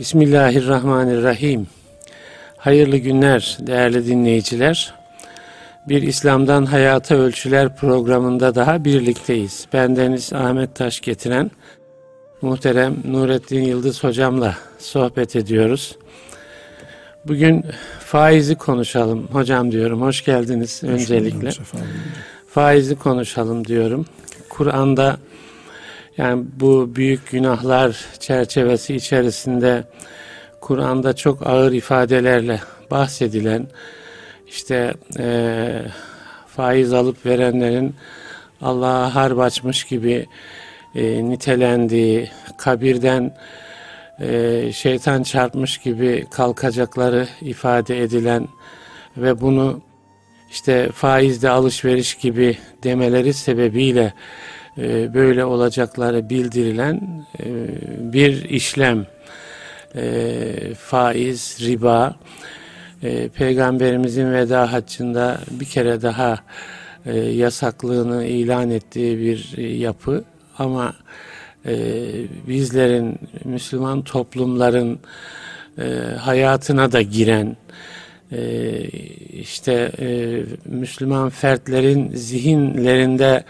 Bismillahirrahmanirrahim. Hayırlı günler değerli dinleyiciler. Bir İslam'dan Hayata Ölçüler programında daha birlikteyiz. Bendeniz Ahmet Taş getiren muhterem Nurettin Yıldız hocamla sohbet ediyoruz. Bugün faizi konuşalım hocam diyorum. Hoş geldiniz Hoş öncelikle. Faizi konuşalım diyorum. Kur'an'da yani bu büyük günahlar çerçevesi içerisinde Kur'an'da çok ağır ifadelerle bahsedilen işte e, faiz alıp verenlerin Allah'a harp açmış gibi e, nitelendiği, kabirden e, şeytan çarpmış gibi kalkacakları ifade edilen ve bunu işte faizde alışveriş gibi demeleri sebebiyle e, böyle olacakları bildirilen e, bir işlem. E, faiz, riba. Peygamberimizin veda haccında bir kere daha yasaklığını ilan ettiği bir yapı. Ama bizlerin Müslüman toplumların hayatına da giren işte Müslüman fertlerin zihinlerinde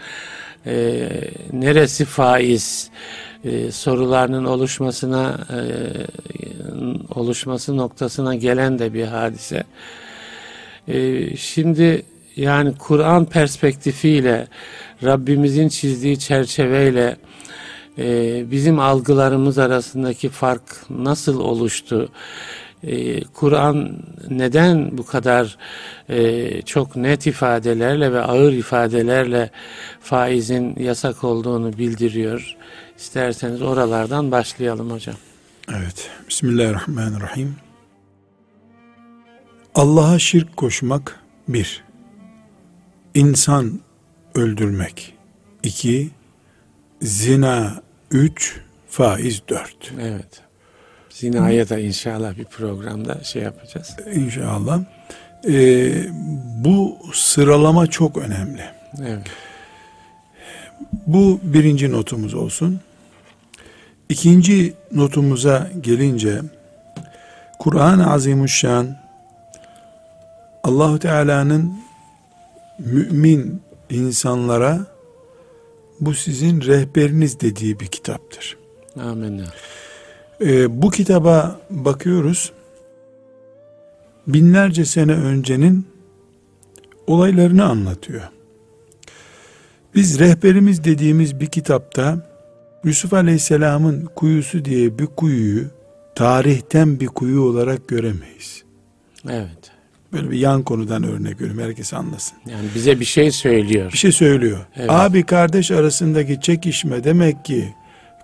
e, neresi faiz e, sorularının oluşmasına e, oluşması noktasına gelen de bir hadise. E, şimdi yani Kur'an perspektifiyle Rabbimizin çizdiği çerçeveyle e, bizim algılarımız arasındaki fark nasıl oluştu? E, Kur'an neden bu kadar e, çok net ifadelerle ve ağır ifadelerle faizin yasak olduğunu bildiriyor. İsterseniz oralardan başlayalım hocam. Evet. Bismillahirrahmanirrahim. Allah'a şirk koşmak bir. İnsan öldürmek iki. Zina üç. Faiz dört. Evet. Zinaya da inşallah bir programda şey yapacağız. İnşallah. Ee, bu sıralama çok önemli. Evet. Bu birinci notumuz olsun. İkinci notumuza gelince Kur'an-ı Azimuşşan Allahu Teala'nın mümin insanlara bu sizin rehberiniz dediği bir kitaptır. Amin. Ee, bu kitaba bakıyoruz. Binlerce sene öncenin olaylarını anlatıyor. Biz rehberimiz dediğimiz bir kitapta Yusuf Aleyhisselam'ın kuyusu diye bir kuyuyu tarihten bir kuyu olarak göremeyiz. Evet. Böyle bir yan konudan örnek veriyorum herkes anlasın. Yani bize bir şey söylüyor. Bir şey söylüyor. Evet. Abi kardeş arasındaki çekişme demek ki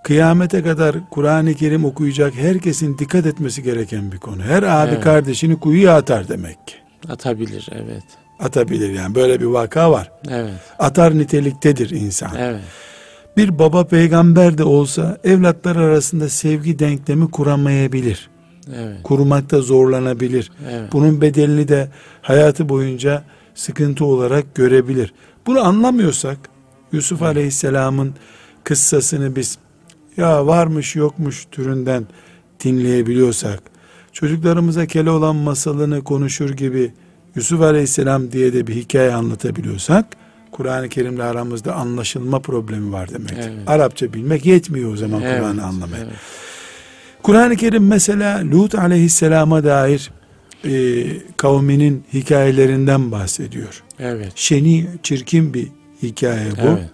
kıyamete kadar Kur'an-ı Kerim okuyacak herkesin dikkat etmesi gereken bir konu. Her abi evet. kardeşini kuyuya atar demek ki. Atabilir evet. Atabilir yani böyle bir vaka var. Evet. Atar niteliktedir insan. Evet. Bir baba peygamber de olsa evlatlar arasında sevgi denklemi kuramayabilir. Evet. Kurmakta zorlanabilir. Evet. Bunun bedelini de hayatı boyunca sıkıntı olarak görebilir. Bunu anlamıyorsak Yusuf evet. Aleyhisselam'ın kıssasını biz ya varmış yokmuş türünden dinleyebiliyorsak, çocuklarımıza kele olan masalını konuşur gibi Yusuf Aleyhisselam diye de bir hikaye anlatabiliyorsak, Kur'an-ı Kerim'le aramızda anlaşılma problemi var demek. Evet. Arapça bilmek yetmiyor o zaman evet. Kur'an'ı anlamaya. Evet. Kur'an-ı Kerim mesela Lut Aleyhisselam'a dair e, kavminin hikayelerinden bahsediyor. Evet. Şeni, çirkin bir hikaye bu. Evet.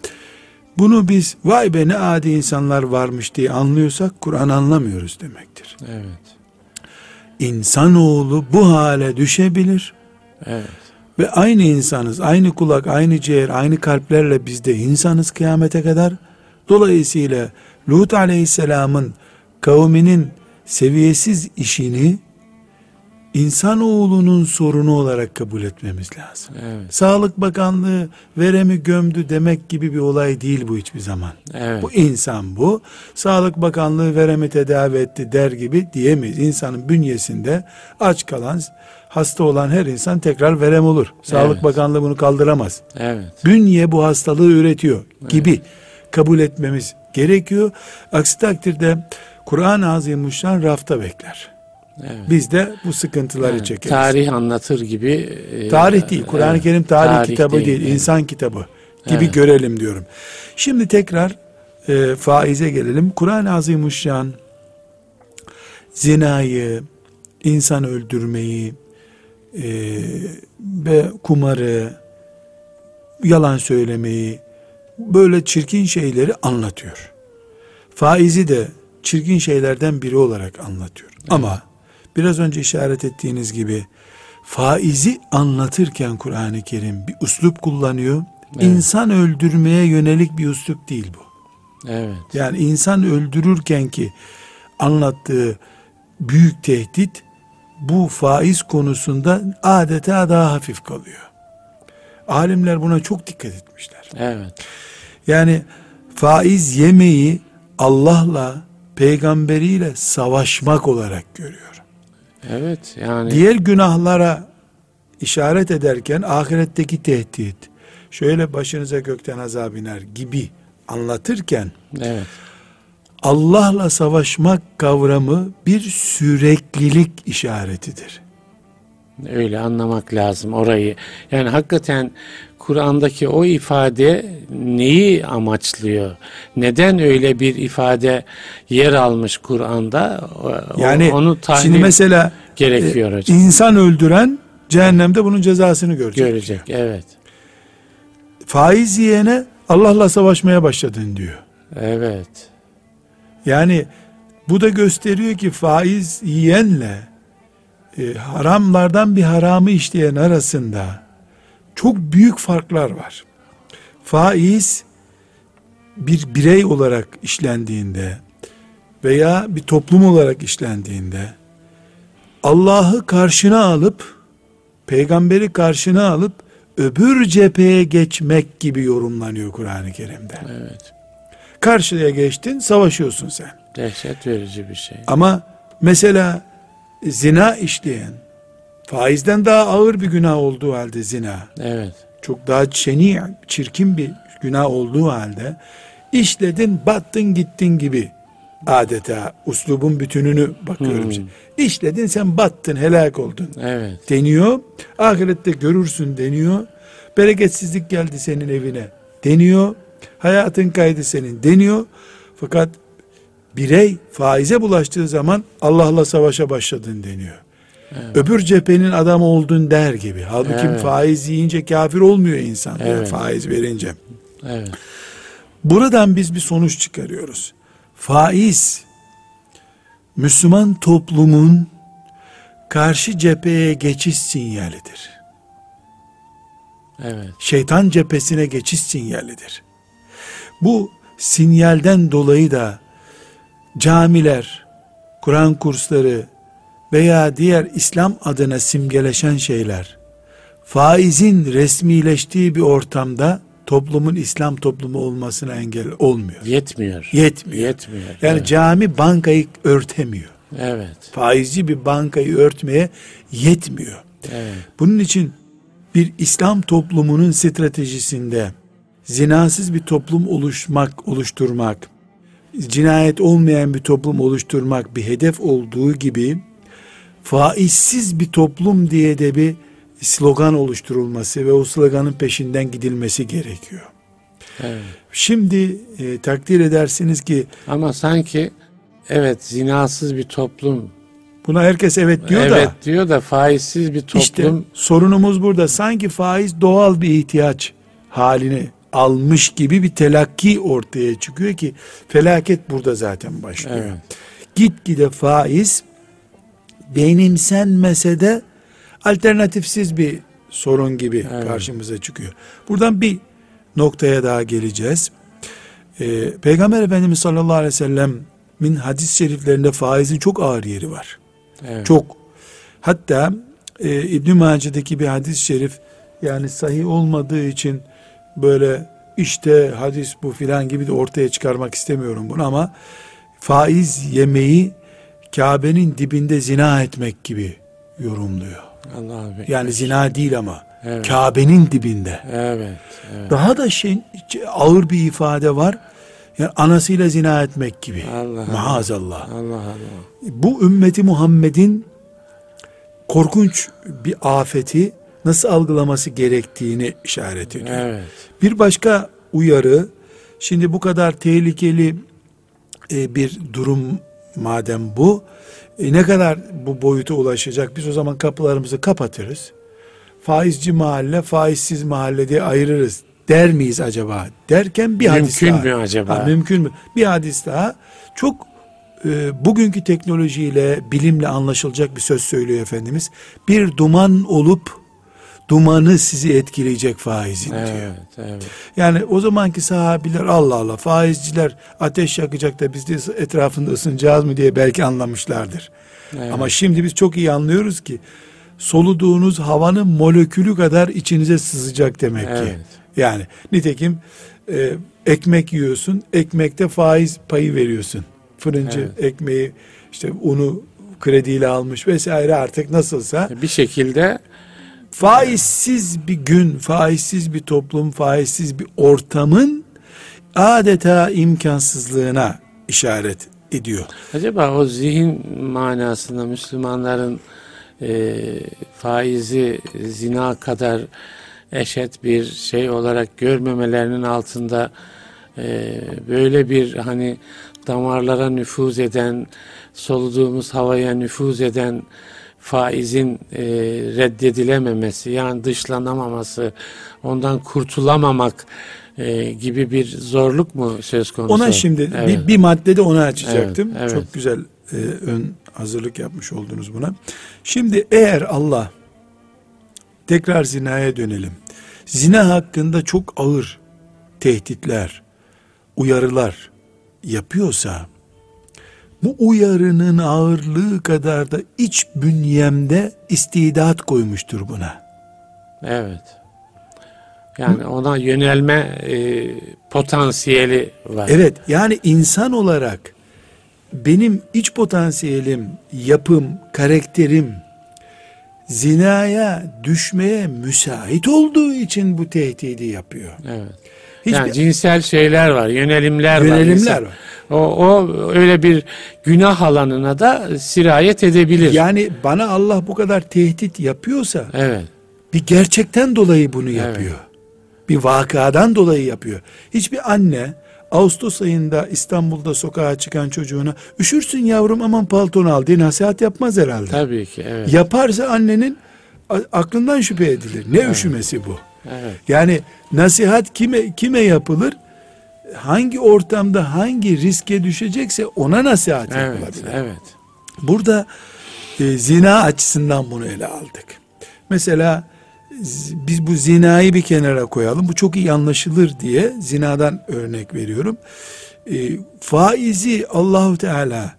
Bunu biz vay be ne adi insanlar varmış diye anlıyorsak Kur'an anlamıyoruz demektir. Evet. İnsanoğlu bu hale düşebilir. Evet. Ve aynı insanız, aynı kulak, aynı ciğer, aynı kalplerle biz de insanız kıyamete kadar. Dolayısıyla Lut aleyhisselamın kavminin seviyesiz işini insanoğlunun sorunu olarak kabul etmemiz lazım. Evet. Sağlık Bakanlığı veremi gömdü demek gibi bir olay değil bu hiçbir zaman. Evet. Bu insan bu. Sağlık Bakanlığı veremi tedavi etti der gibi diyemeyiz. İnsanın bünyesinde aç kalan, hasta olan her insan tekrar verem olur. Sağlık evet. Bakanlığı bunu kaldıramaz. Evet. Bünye bu hastalığı üretiyor gibi evet. kabul etmemiz gerekiyor. Aksi takdirde Kur'an-ı Azimuşşan rafta bekler. Evet. Biz de bu sıkıntıları Evet, çekeriz. Tarih anlatır gibi. e, Tarih değil. Kur'an-ı evet, Kerim tarih, kitabı değil, evet. insan kitabı gibi Evet. görelim diyorum. Şimdi tekrar e, faize gelelim. Kur'an-ı Azimuşşan zinayı, insan öldürmeyi e, ve kumarı, yalan söylemeyi, böyle çirkin şeyleri anlatıyor. Faizi de çirkin şeylerden biri olarak anlatıyor. Ama biraz önce işaret ettiğiniz gibi faizi anlatırken Kur'an-ı Kerim bir uslup kullanıyor. Evet. İnsan öldürmeye yönelik bir uslup değil bu. Evet. Yani insan öldürürken ki anlattığı büyük tehdit bu faiz konusunda adeta daha hafif kalıyor. Alimler buna çok dikkat etmişler. Evet. Yani faiz yemeyi Allah'la peygamberiyle savaşmak olarak görüyor. Evet. Yani Diğer günahlara işaret ederken ahiretteki tehdit, şöyle başınıza gökten azap iner gibi anlatırken evet. Allah'la savaşmak kavramı bir süreklilik işaretidir. Öyle anlamak lazım orayı. Yani hakikaten Kur'an'daki o ifade neyi amaçlıyor? Neden öyle bir ifade yer almış Kur'an'da? Yani onu tahlil şimdi mesela gerekiyor e, hocam. insan öldüren cehennemde bunun cezasını görecek. Görecek. Evet. Faiz yiyene Allah'la savaşmaya başladın diyor. Evet. Yani bu da gösteriyor ki faiz yiyenle e, haramlardan bir haramı işleyen arasında çok büyük farklar var. Faiz bir birey olarak işlendiğinde veya bir toplum olarak işlendiğinde Allah'ı karşına alıp peygamberi karşına alıp öbür cepheye geçmek gibi yorumlanıyor Kur'an-ı Kerim'de. Evet. Karşıya geçtin, savaşıyorsun sen. Dehşet verici bir şey. Ama mesela zina işleyen, faizden daha ağır bir günah olduğu halde zina, Evet. çok daha şeni, çirkin bir günah olduğu halde, işledin, battın, gittin gibi adeta uslubun bütününü bakıyorum. Hmm. İşledin, sen battın, helak oldun Evet. deniyor. Ahirette görürsün deniyor. Bereketsizlik geldi senin evine deniyor. Hayatın kaydı senin deniyor. Fakat birey faize bulaştığı zaman Allah'la savaşa başladın deniyor. Öbür cephenin adamı oldun der gibi. Halbuki Evet. faiz yiyince kafir olmuyor insan. Evet. faiz verince. Evet. Buradan biz bir sonuç çıkarıyoruz. Faiz Müslüman toplumun karşı cepheye geçiş sinyalidir. Evet. Şeytan cephesine geçiş sinyalidir. Bu sinyalden dolayı da camiler, Kur'an kursları veya diğer İslam adına simgeleşen şeyler faizin resmileştiği bir ortamda toplumun İslam toplumu olmasına engel olmuyor. Yetmiyor. Yetmiyor. Yetmiyor. Yani evet. cami bankayı örtemiyor. evet. Faizci bir bankayı örtmeye yetmiyor. Evet. Bunun için bir İslam toplumunun stratejisinde zinasız bir toplum oluşmak, oluşturmak, cinayet olmayan bir toplum oluşturmak bir hedef olduğu gibi faizsiz bir toplum diye de bir slogan oluşturulması ve o sloganın peşinden gidilmesi gerekiyor. Evet. Şimdi e, takdir edersiniz ki Ama sanki evet zinasız bir toplum buna herkes evet diyor evet da diyor da faizsiz bir toplum İşte sorunumuz burada. Sanki faiz doğal bir ihtiyaç halini almış gibi bir telakki ortaya çıkıyor ki felaket burada zaten başlıyor. Evet. Gitgide faiz benimsenmese de alternatifsiz bir sorun gibi Evet. karşımıza çıkıyor. Buradan bir noktaya daha geleceğiz. Ee, Peygamber Efendimiz sallallahu aleyhi ve sellem'in hadis-i şeriflerinde faizin çok ağır yeri var. evet. Çok. Hatta e, İbn Mace'deki bir hadis-i şerif yani sahih olmadığı için böyle işte hadis bu filan gibi de ortaya çıkarmak istemiyorum bunu ama faiz yemeyi Kabe'nin dibinde zina etmek gibi yorumluyor. Allah abi. Yani zina değil ama Evet. Kabe'nin dibinde. Evet. Evet. Daha da şey ağır bir ifade var. Yani anasıyla zina etmek gibi. Allah Maazallah. Allah Allah. Bu ümmeti Muhammed'in korkunç bir afeti nasıl algılaması gerektiğini işaret ediyor. Evet. Bir başka uyarı, şimdi bu kadar tehlikeli e, bir durum madem bu, e, ne kadar bu boyuta ulaşacak? Biz o zaman kapılarımızı kapatırız. Faizci mahalle, faizsiz mahalle diye ayırırız der miyiz acaba? Derken bir hadis Mümkün daha. mü acaba? Ha, mümkün mü? Bir hadis daha. Çok e, bugünkü teknolojiyle, bilimle anlaşılacak bir söz söylüyor Efendimiz. Bir duman olup dumanı sizi etkileyecek faizin diyor. Evet, evet. Yani o zamanki sahabiler Allah Allah faizciler ateş yakacak da biz de etrafında ısınacağız mı diye belki anlamışlardır. Evet. Ama şimdi biz çok iyi anlıyoruz ki soluduğunuz havanın molekülü kadar içinize sızacak demek ki. Evet. Yani nitekim e, ekmek yiyorsun, ekmekte faiz payı veriyorsun. Fırıncı Evet. ekmeği işte unu krediyle almış vesaire artık nasılsa Bir şekilde faizsiz bir gün, faizsiz bir toplum, faizsiz bir ortamın adeta imkansızlığına işaret ediyor. acaba o zihin manasında Müslümanların e, faizi zina kadar eşit bir şey olarak görmemelerinin altında e, böyle bir hani damarlara nüfuz eden, soluduğumuz havaya nüfuz eden faizin e, reddedilememesi, yani dışlanamaması, ondan kurtulamamak e, gibi bir zorluk mu söz konusu? Ona şimdi Evet. bir, bir maddede onu açacaktım. Evet, evet. Çok güzel e, ön hazırlık yapmış oldunuz buna. Şimdi eğer Allah tekrar zinaya dönelim. Zina hakkında çok ağır tehditler, uyarılar yapıyorsa bu uyarının ağırlığı kadar da iç bünyemde istidat koymuştur buna. Evet. Yani ona yönelme e, potansiyeli var. Evet yani insan olarak benim iç potansiyelim, yapım, karakterim zinaya düşmeye müsait olduğu için bu tehdidi yapıyor. Evet. Hiçbir- yani cinsel şeyler var, yönelimler, var. Yönelimler insan. var. O, o öyle bir günah alanına da sirayet edebilir. Yani bana Allah bu kadar tehdit yapıyorsa Evet. bir gerçekten dolayı bunu yapıyor. Bir vakadan dolayı yapıyor. Hiçbir anne Ağustos ayında İstanbul'da sokağa çıkan çocuğuna üşürsün yavrum aman paltonu al diye nasihat yapmaz herhalde. Tabii ki. Evet. Yaparsa annenin aklından şüphe edilir. Ne üşümesi bu? Evet. Yani nasihat kime kime yapılır? Hangi ortamda hangi riske düşecekse ona nasihat Evet. yapılabilir. Evet. Burada e, zina açısından bunu ele aldık. Mesela biz bu zinayı bir kenara koyalım. Bu çok iyi anlaşılır diye zinadan örnek veriyorum. E, faizi Allahu Teala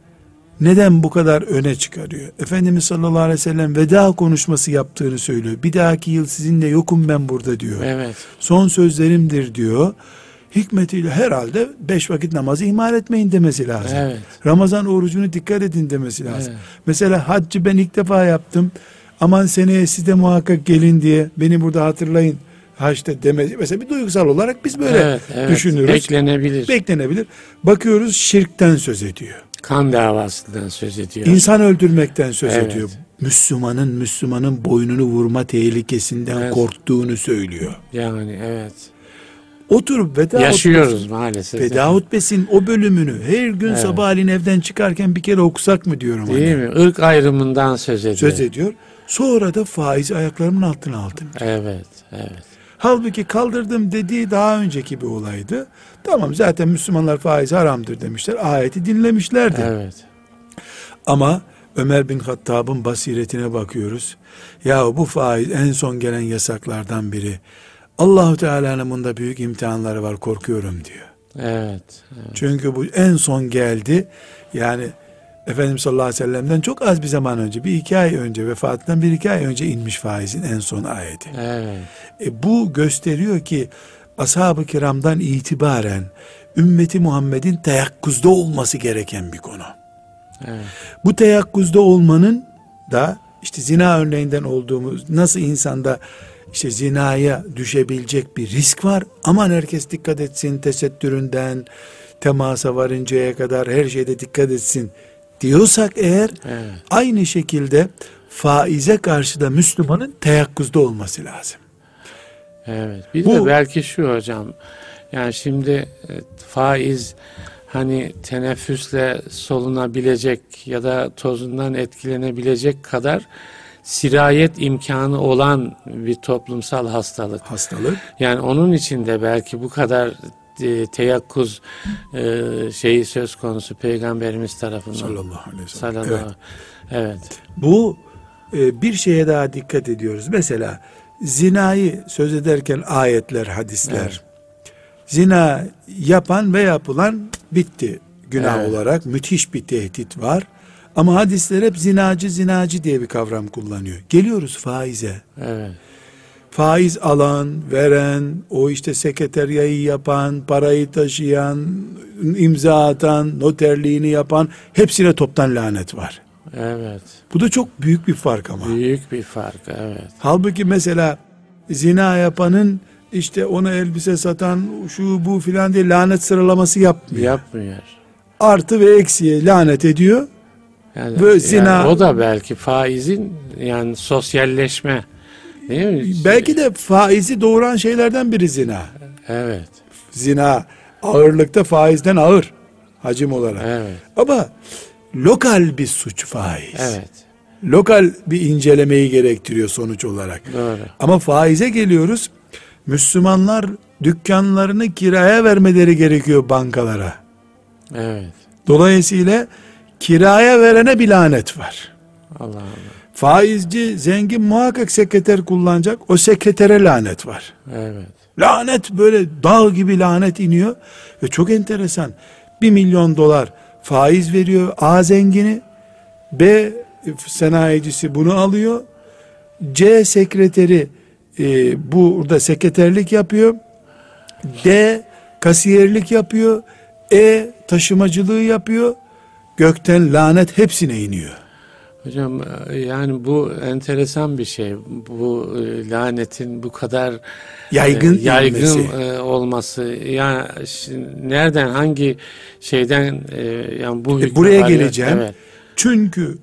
neden bu kadar öne çıkarıyor? Efendimiz sallallahu aleyhi ve sellem veda konuşması yaptığını söylüyor. Bir dahaki yıl sizinle yokum ben burada diyor. Evet. Son sözlerimdir diyor. Hikmetiyle herhalde beş vakit namazı ihmal etmeyin demesi lazım. Evet. Ramazan orucunu dikkat edin demesi lazım. Evet. Mesela haccı ben ilk defa yaptım. Aman seneye siz de muhakkak gelin diye beni burada hatırlayın. Haçta demesi. Mesela bir duygusal olarak biz böyle evet, evet. düşünürüz. Beklenebilir. Beklenebilir. Bakıyoruz şirkten söz ediyor. Kan davasından söz ediyor. İnsan öldürmekten söz Evet. ediyor. Müslümanın Müslümanın boynunu vurma tehlikesinden Evet. korktuğunu söylüyor. Yani evet. Oturup veda Yaşıyoruz maalesef. Veda hutbesinin o bölümünü her gün Evet. sabahleyin evden çıkarken bir kere okusak mı diyorum. Değil hani. mi? Irk ayrımından söz ediyor. Söz ediyor. Sonra da faiz ayaklarımın altına aldım. Evet, evet. Halbuki kaldırdım dediği daha önceki bir olaydı. Tamam zaten Müslümanlar faiz haramdır demişler. Ayeti dinlemişlerdi. Evet. Ama Ömer bin Hattab'ın basiretine bakıyoruz. Ya bu faiz en son gelen yasaklardan biri. Allahu Teala'nın bunda büyük imtihanları var korkuyorum diyor. Evet. evet. Çünkü bu en son geldi. Yani Efendimiz sallallahu aleyhi ve sellem'den çok az bir zaman önce, bir iki ay önce, vefatından bir iki ay önce inmiş faizin en son ayeti. Evet. E bu gösteriyor ki ashab-ı kiramdan itibaren ümmeti Muhammed'in teyakkuzda olması gereken bir konu. Evet. Bu teyakkuzda olmanın da işte zina örneğinden olduğumuz nasıl insanda işte zinaya düşebilecek bir risk var. Aman herkes dikkat etsin tesettüründen, temasa varıncaya kadar her şeyde dikkat etsin diyorsak eğer Evet. aynı şekilde faize karşı da Müslümanın teyakkuzda olması lazım. Evet. Bir Bu- de belki şu hocam. Yani şimdi e, faiz hani teneffüsle solunabilecek ya da tozundan etkilenebilecek kadar sirayet imkanı olan bir toplumsal hastalık. Hastalık. Yani onun için de belki bu kadar e, teyakkuz e, şeyi söz konusu peygamberimiz tarafından. Sallallahu aleyhi ve sellem. Sallallahu. Evet. Evet. Bu e, bir şeye daha dikkat ediyoruz. Mesela zinayı söz ederken ayetler, hadisler. Evet. Zina yapan ve yapılan bitti günah Evet. olarak. Müthiş bir tehdit var. Ama hadisler hep zinacı zinacı diye bir kavram kullanıyor. Geliyoruz faize. Evet. Faiz alan, veren, o işte sekreteryayı yapan, parayı taşıyan, imza atan, noterliğini yapan hepsine toptan lanet var. Evet. Bu da çok büyük bir fark ama. Büyük bir fark. Evet. Halbuki mesela zina yapanın işte ona elbise satan şu bu filan diye lanet sıralaması yapmıyor. Yapmıyor. Artı ve eksiye lanet ediyor. Yani, Ve yani zina- o da belki faizin yani sosyalleşme değil mi? Belki de faizi doğuran şeylerden biri zina. Evet. Zina ağırlıkta faizden ağır hacim olarak. Evet. Ama lokal bir suç faiz. Evet. Lokal bir incelemeyi gerektiriyor sonuç olarak. Doğru. Ama faize geliyoruz. Müslümanlar dükkanlarını kiraya vermeleri gerekiyor bankalara. Evet. Dolayısıyla kiraya verene bir lanet var. Allah Allah. Faizci zengin muhakkak sekreter kullanacak. O sekretere lanet var. Evet. Lanet böyle dağ gibi lanet iniyor. Ve çok enteresan. Bir milyon dolar faiz veriyor A zengini. B sanayicisi bunu alıyor. C sekreteri e, burada sekreterlik yapıyor. D kasiyerlik yapıyor. E taşımacılığı yapıyor. Gökten lanet hepsine iniyor. Hocam e, yani bu enteresan bir şey. Bu e, lanetin bu kadar Yaygın e, yaygın e, olması. Yani şi- nereden hangi şeyden e, yani bu E, buraya geleceğim. Evet. Çünkü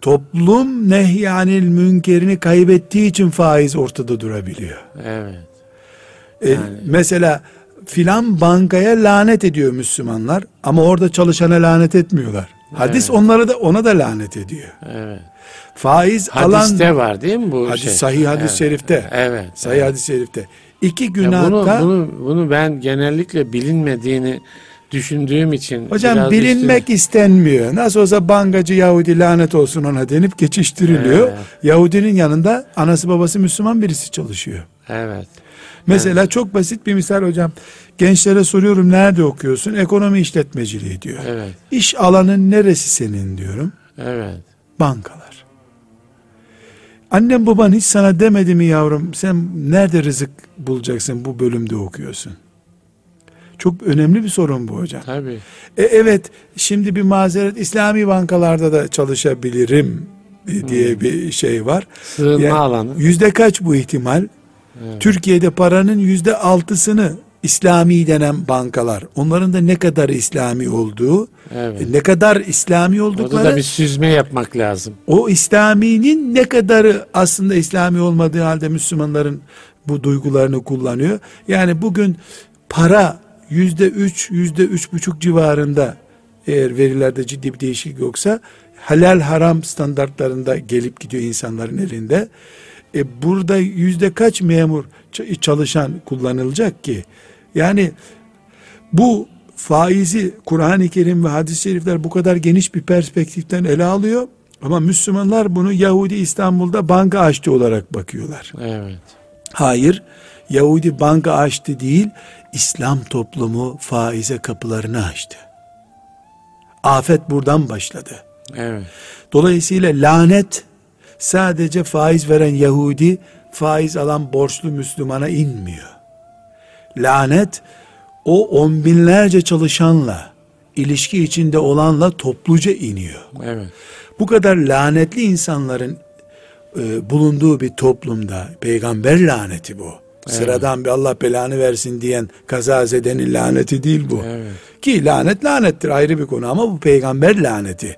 toplum nehyanil münkerini kaybettiği için faiz ortada durabiliyor. Evet. E, Yani- mesela filan bankaya lanet ediyor Müslümanlar ama orada çalışana lanet etmiyorlar. Hadis Evet. onlara da ona da lanet ediyor. Evet. Faiz Hadiste alan var değil mi bu hadis şey? sahih hadis evet. şerifte. Evet. Sahih evet. hadis şerifte. İki günahta bunu, bunu, bunu ben genellikle bilinmediğini düşündüğüm için hocam bilinmek istenmiyor. Nasıl olsa bankacı Yahudi lanet olsun ona denip geçiştiriliyor. Evet. Yahudinin yanında anası babası Müslüman birisi çalışıyor. üstüne- Evet. Mesela çok basit bir misal hocam. Gençlere soruyorum nerede okuyorsun? Ekonomi işletmeciliği diyor. Evet. İş alanın neresi senin diyorum. Evet. Bankalar. Annem baban hiç sana demedi mi yavrum sen nerede rızık bulacaksın bu bölümde okuyorsun. Çok önemli bir sorun bu hocam. Tabii. E, evet şimdi bir mazeret İslami bankalarda da çalışabilirim diye bir şey var. Sığınma Yani alanı. Yüzde kaç bu ihtimal? Evet. Türkiye'de paranın yüzde altısını İslami denen bankalar. Onların da ne kadar İslami olduğu, Evet. e, ne kadar İslami Orada oldukları, da bir süzme yapmak lazım. o İslami'nin ne kadarı aslında İslami olmadığı halde Müslümanların bu duygularını kullanıyor. Yani bugün para yüzde üç, yüzde üç buçuk civarında eğer verilerde ciddi bir değişiklik yoksa helal haram standartlarında gelip gidiyor insanların elinde. E burada yüzde kaç memur çalışan kullanılacak ki? Yani bu faizi Kur'an-ı Kerim ve hadis-i şerifler bu kadar geniş bir perspektiften ele alıyor. Ama Müslümanlar bunu Yahudi İstanbul'da banka açtı olarak bakıyorlar. Evet. Hayır, Yahudi banka açtı değil, İslam toplumu faize kapılarını açtı. Afet buradan başladı. Evet. Dolayısıyla lanet sadece faiz veren Yahudi, faiz alan borçlu Müslümana inmiyor. Lanet o on binlerce çalışanla, ilişki içinde olanla topluca iniyor. Evet. Bu kadar lanetli insanların e, bulunduğu bir toplumda, peygamber laneti bu. Sıradan bir Allah belanı versin diyen kazazedenin laneti değil bu. Evet. Ki lanet lanettir ayrı bir konu ama bu peygamber laneti.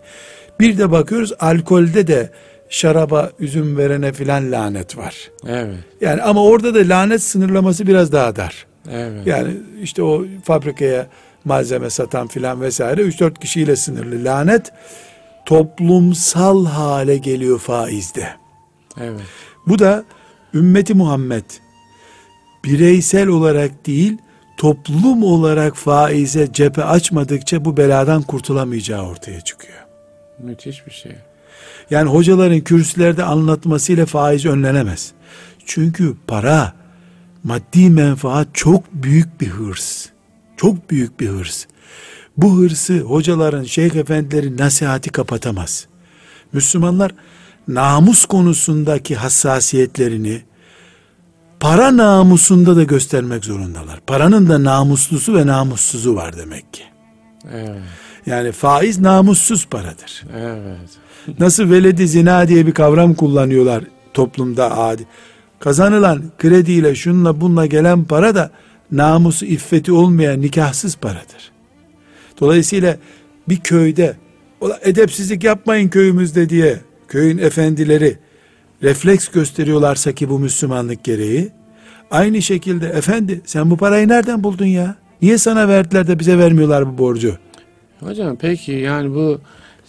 Bir de bakıyoruz alkolde de şaraba üzüm verene filan lanet var. Evet. Yani ama orada da lanet sınırlaması biraz daha dar. Evet. Yani işte o fabrikaya malzeme satan filan vesaire 3-4 kişiyle sınırlı. Lanet toplumsal hale geliyor faizde. Evet. Bu da ümmeti Muhammed bireysel olarak değil toplum olarak faize cephe açmadıkça bu beladan kurtulamayacağı ortaya çıkıyor. Müthiş bir şey. Yani hocaların kürsülerde anlatmasıyla faiz önlenemez. Çünkü para, maddi menfaat çok büyük bir hırs. Çok büyük bir hırs. Bu hırsı hocaların, şeyh efendilerin nasihati kapatamaz. Müslümanlar namus konusundaki hassasiyetlerini para namusunda da göstermek zorundalar. Paranın da namuslusu ve namussuzu var demek ki. Evet. Yani faiz namussuz paradır. Evet. Nasıl veledi zina diye bir kavram kullanıyorlar toplumda adi. Kazanılan krediyle şunla bunla gelen para da namusu iffeti olmayan nikahsız paradır. Dolayısıyla bir köyde "Ulan edepsizlik yapmayın köyümüzde diye köyün efendileri refleks gösteriyorlarsa ki bu Müslümanlık gereği aynı şekilde efendi sen bu parayı nereden buldun ya? Niye sana verdiler de bize vermiyorlar bu borcu? Hocam peki yani bu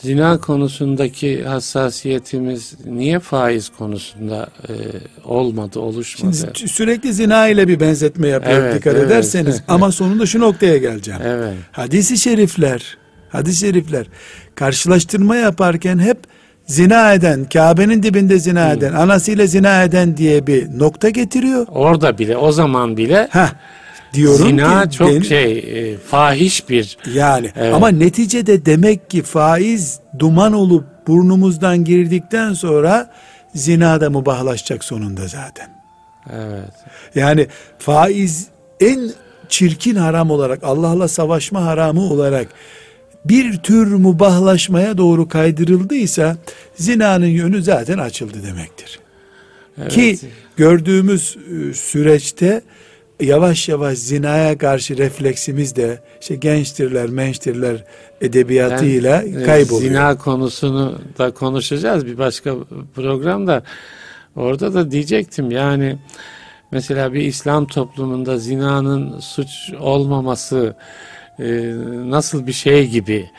zina konusundaki hassasiyetimiz niye faiz konusunda e, olmadı, oluşmadı? Şimdi sürekli zina ile bir benzetme yapıyor Evet, dikkat evet. ederseniz ama sonunda şu noktaya geleceğim. Evet. Hadis-i şerifler, hadis-i şerifler karşılaştırma yaparken hep zina eden, Kabe'nin dibinde zina eden, anasıyla zina eden diye bir nokta getiriyor. Orada bile o zaman bile Heh, diyorum zina ki çok den- şey e, fahiş bir yani Evet. ama neticede demek ki faiz duman olup burnumuzdan girdikten sonra zina da mubahlaşacak sonunda zaten. evet. Yani faiz en çirkin haram olarak Allah'la savaşma haramı olarak bir tür mubahlaşmaya doğru kaydırıldıysa zinanın yönü zaten açıldı demektir. evet. Ki gördüğümüz e, süreçte yavaş yavaş zinaya karşı refleksimiz de işte gençtirler, mençtirler edebiyatıyla Ben, e, kayboluyor. Zina konusunu da konuşacağız bir başka programda. Orada da diyecektim yani mesela bir İslam toplumunda zinanın suç olmaması e, nasıl bir şey gibi.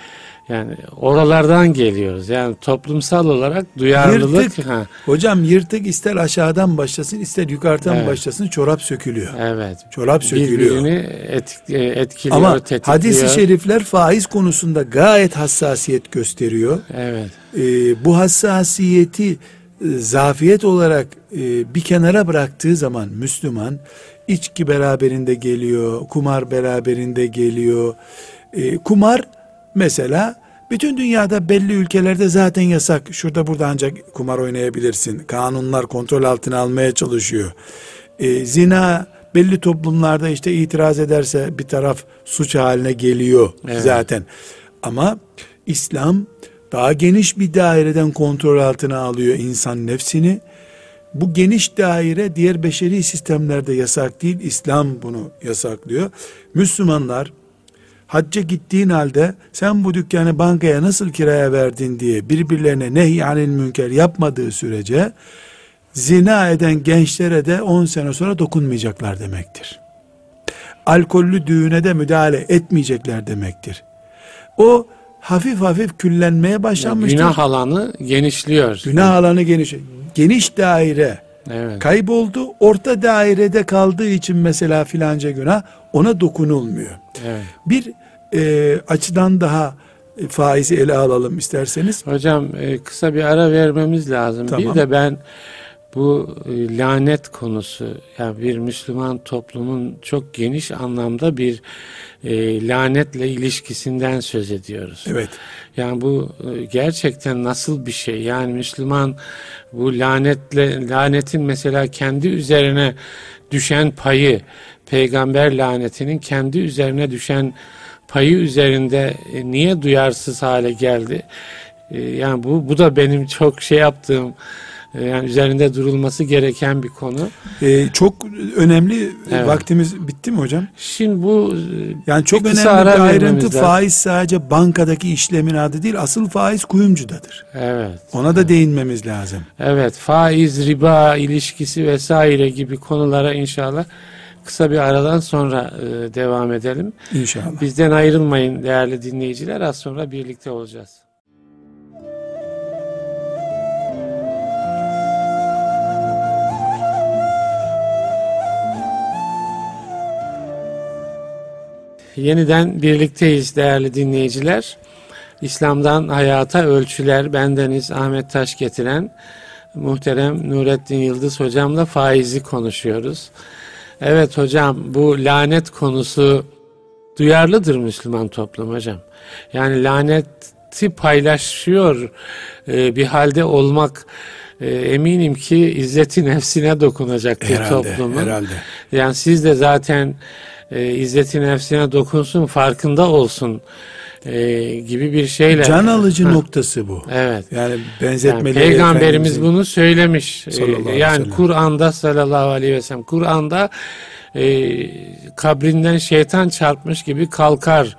Yani oralardan geliyoruz. Yani toplumsal olarak duyarlılık Yırtık. ha, Hocam yırtık ister aşağıdan başlasın ister yukarıdan Evet. başlasın çorap sökülüyor. evet. Çorap sökülüyor. Birbirini et, e, etkiliyor, Ama tetikliyor. hadisi şerifler faiz konusunda gayet hassasiyet gösteriyor. Evet. Ee, bu hassasiyeti e, zafiyet olarak e, bir kenara bıraktığı zaman Müslüman içki beraberinde geliyor, kumar beraberinde geliyor. E, kumar mesela bütün dünyada belli ülkelerde zaten yasak. Şurada burada ancak kumar oynayabilirsin. Kanunlar kontrol altına almaya çalışıyor. E, zina belli toplumlarda işte itiraz ederse bir taraf suç haline geliyor Evet. zaten. Ama İslam daha geniş bir daireden kontrol altına alıyor insan nefsini. Bu geniş daire diğer beşeri sistemlerde yasak değil. İslam bunu yasaklıyor. Müslümanlar hacca gittiğin halde sen bu dükkanı bankaya nasıl kiraya verdin diye birbirlerine nehyanil münker yapmadığı sürece zina eden gençlere de 10 sene sonra dokunmayacaklar demektir. Alkollü düğüne de müdahale etmeyecekler demektir. O hafif hafif küllenmeye başlanmıştır. Günah alanı genişliyor. Günah alanı geniş. Geniş daire Evet. kayboldu. Orta dairede kaldığı için mesela filanca günah ona dokunulmuyor. evet. Bir e, açıdan daha faizi ele alalım isterseniz. Hocam e, kısa bir ara vermemiz lazım. Tamam. Bir de ben bu e, lanet konusu yani bir Müslüman toplumun çok geniş anlamda bir e, lanetle ilişkisinden söz ediyoruz. Evet. Yani bu e, gerçekten nasıl bir şey? Yani Müslüman bu lanetle lanetin mesela kendi üzerine düşen payı peygamber lanetinin kendi üzerine düşen payı üzerinde e, niye duyarsız hale geldi? E, yani bu bu da benim çok şey yaptığım E, yani üzerinde durulması gereken bir konu. Ee, çok önemli Evet. vaktimiz bitti mi hocam? Şimdi bu Yani çok önemli bir ayrıntı lazım. faiz sadece bankadaki işlemin adı değil. Asıl faiz kuyumcudadır. evet. Ona da değinmemiz lazım. Evet, faiz, riba ilişkisi vesaire gibi konulara inşallah kısa bir aradan sonra e, devam edelim. İnşallah. Bizden ayrılmayın değerli dinleyiciler. Az sonra birlikte olacağız. Yeniden birlikteyiz değerli dinleyiciler. İslam'dan hayata ölçüler bendeniz Ahmet Taş getiren muhterem Nurettin Yıldız hocamla faizi konuşuyoruz. Evet hocam bu lanet konusu duyarlıdır Müslüman toplum hocam. Yani laneti paylaşıyor e, bir halde olmak e, eminim ki izzeti nefsine dokunacaktır Herhalde, toplumun. herhalde. Yani siz de zaten e, izzeti nefsine dokunsun, farkında olsun e, gibi bir şeyle. Can alıcı noktası bu. Evet. Yani Yani benzetmeleri Peygamberimiz Efendimizin- bunu söylemiş. Sallallahu Ee, ve yani. Kur'an'da sallallahu aleyhi ve sellem Kur'an'da e, kabrinden şeytan çarpmış gibi kalkar.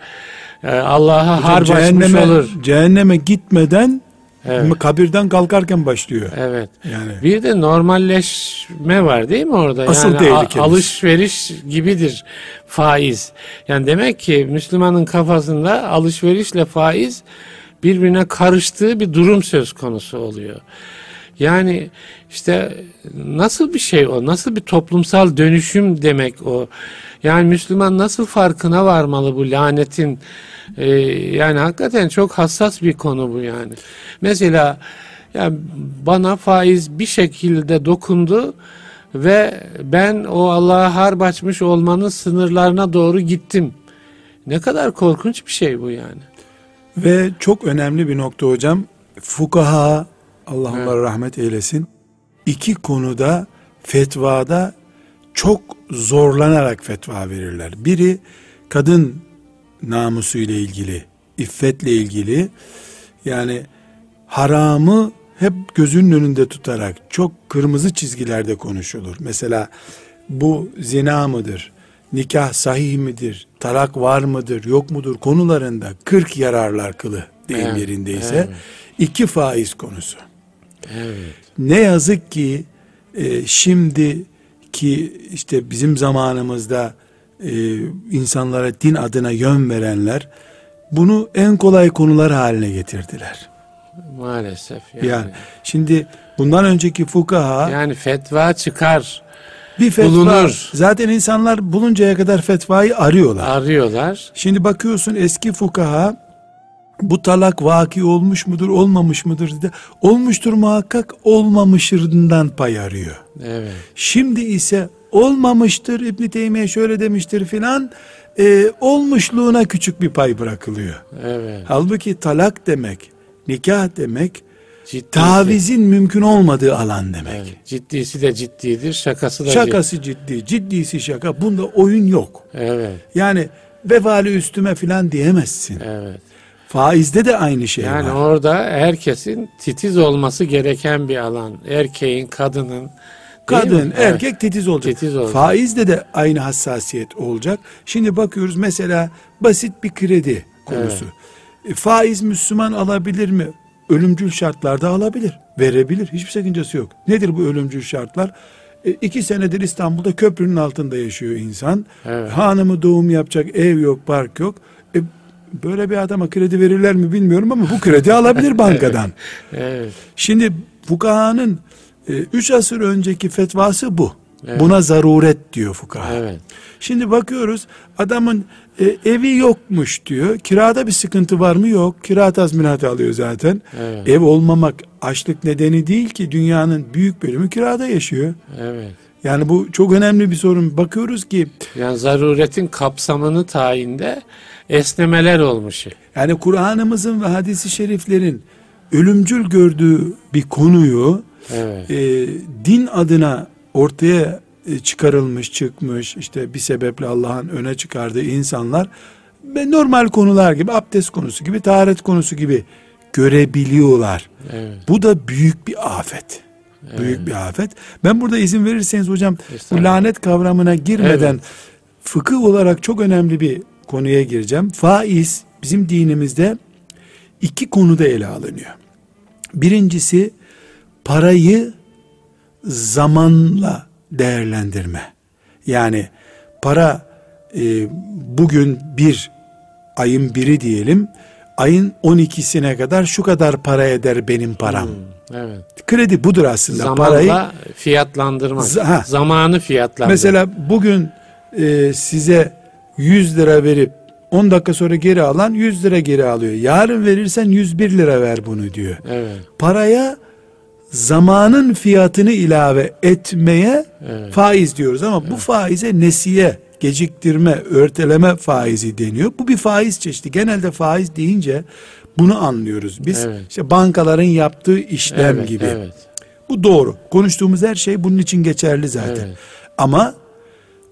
E, Allah'a açmış cehenneme, olur. cehenneme gitmeden Evet. kabirden kalkarken başlıyor. Evet. Yani Bir de normalleşme var değil mi orada? Asıl yani tehlikemiz. alışveriş gibidir faiz. Yani demek ki Müslümanın kafasında alışverişle faiz birbirine karıştığı bir durum söz konusu oluyor. Yani işte nasıl bir şey o? Nasıl bir toplumsal dönüşüm demek o? Yani Müslüman nasıl farkına varmalı bu lanetin? Ee, yani hakikaten çok hassas bir konu bu yani. Mesela yani bana faiz bir şekilde dokundu ve ben o Allah'a harp açmış olmanın sınırlarına doğru gittim. Ne kadar korkunç bir şey bu yani. Ve çok önemli bir nokta hocam. Fukaha Allah onlara rahmet eylesin. iki konuda fetvada çok zorlanarak fetva verirler. Biri kadın namusu ile ilgili, iffetle ilgili. Yani haramı hep gözünün önünde tutarak çok kırmızı çizgilerde konuşulur. Mesela bu zina mıdır? Nikah sahih midir? Talak var mıdır? Yok mudur? Konularında 40 yararlar kılı deyim Evet, yerindeyse. evet. iki faiz konusu. Evet. Ne yazık ki e, şimdiki işte bizim zamanımızda e, insanlara din adına yön verenler bunu en kolay konular haline getirdiler. Maalesef yani. Yani şimdi bundan önceki fukaha Yani fetva çıkar, bir fetva bulunur. zaten insanlar buluncaya kadar fetvayı arıyorlar. arıyorlar. Şimdi bakıyorsun eski fukaha bu talak vaki olmuş mudur olmamış mıdır dedi. Olmuştur muhakkak olmamışından pay arıyor. Evet. Şimdi ise olmamıştır İbn Teymiye şöyle demiştir filan e, olmuşluğuna küçük bir pay bırakılıyor. Evet. Halbuki talak demek, nikah demek Ciddisi. tavizin mümkün olmadığı alan demek. Evet. Ciddisi de ciddidir, şakası da Şakası ciddi, ciddisi şaka. Bunda oyun yok. ciddi. Evet. Yani vebali üstüme filan diyemezsin. Evet. Faizde de aynı şey Yani var. orada herkesin titiz olması gereken bir alan. Erkeğin, kadının. Kadın, erkek titiz olacak. Titiz olacak. Faizde de aynı hassasiyet olacak. Şimdi bakıyoruz mesela basit bir kredi konusu. E, Faiz Müslüman alabilir mi? Ölümcül şartlarda alabilir. Verebilir. Hiçbir sakıncası yok. Nedir bu ölümcül şartlar? E, iki senedir İstanbul'da köprünün altında yaşıyor insan. Evet. Hanımı doğum yapacak ev yok, park yok. E, böyle bir adama kredi verirler mi bilmiyorum ama bu kredi alabilir bankadan. Evet. Şimdi fukahanın 3 asır önceki fetvası bu. Evet. Buna zaruret diyor fukaha. Evet. Şimdi bakıyoruz adamın e, evi yokmuş diyor. Kirada bir sıkıntı var mı? Yok. Kira tazminatı alıyor zaten. Evet. Ev olmamak açlık nedeni değil ki dünyanın büyük bölümü kirada yaşıyor. Evet. Yani bu çok önemli bir sorun. Bakıyoruz ki Yani zaruretin kapsamını tayinde esnemeler olmuş. yani Kur'an'ımızın ve hadisi şeriflerin ölümcül gördüğü bir konuyu Evet. e, din adına ortaya e, çıkarılmış çıkmış işte bir sebeple Allah'ın öne çıkardığı insanlar ve normal konular gibi abdest konusu gibi taharet konusu gibi görebiliyorlar. Evet. Bu da büyük bir afet. Büyük bir afet. Ben burada izin verirseniz hocam bu lanet kavramına girmeden Evet. fıkıh olarak çok önemli bir konuya gireceğim. Faiz bizim dinimizde iki konuda ele alınıyor. Birincisi parayı zamanla değerlendirme. Yani para e, bugün bir ayın biri diyelim ayın 12'sine kadar şu kadar para eder benim param. Evet. Kredi budur aslında. Zamanla Parayı fiyatlandırmak. Z- ha. Zamanı fiyatlandırmak. mesela bugün e, size 100 lira verip 10 dakika sonra geri alan 100 lira geri alıyor. Yarın verirsen 101 lira ver bunu diyor. Evet. Paraya zamanın fiyatını ilave etmeye Evet. faiz diyoruz ama bu faize nesiye, geciktirme, örteleme faizi deniyor. Bu bir faiz çeşidi. Genelde faiz deyince bunu anlıyoruz. Biz Evet. işte bankaların yaptığı işlem evet, gibi. Evet. Bu doğru. Konuştuğumuz her şey bunun için geçerli zaten. Evet. Ama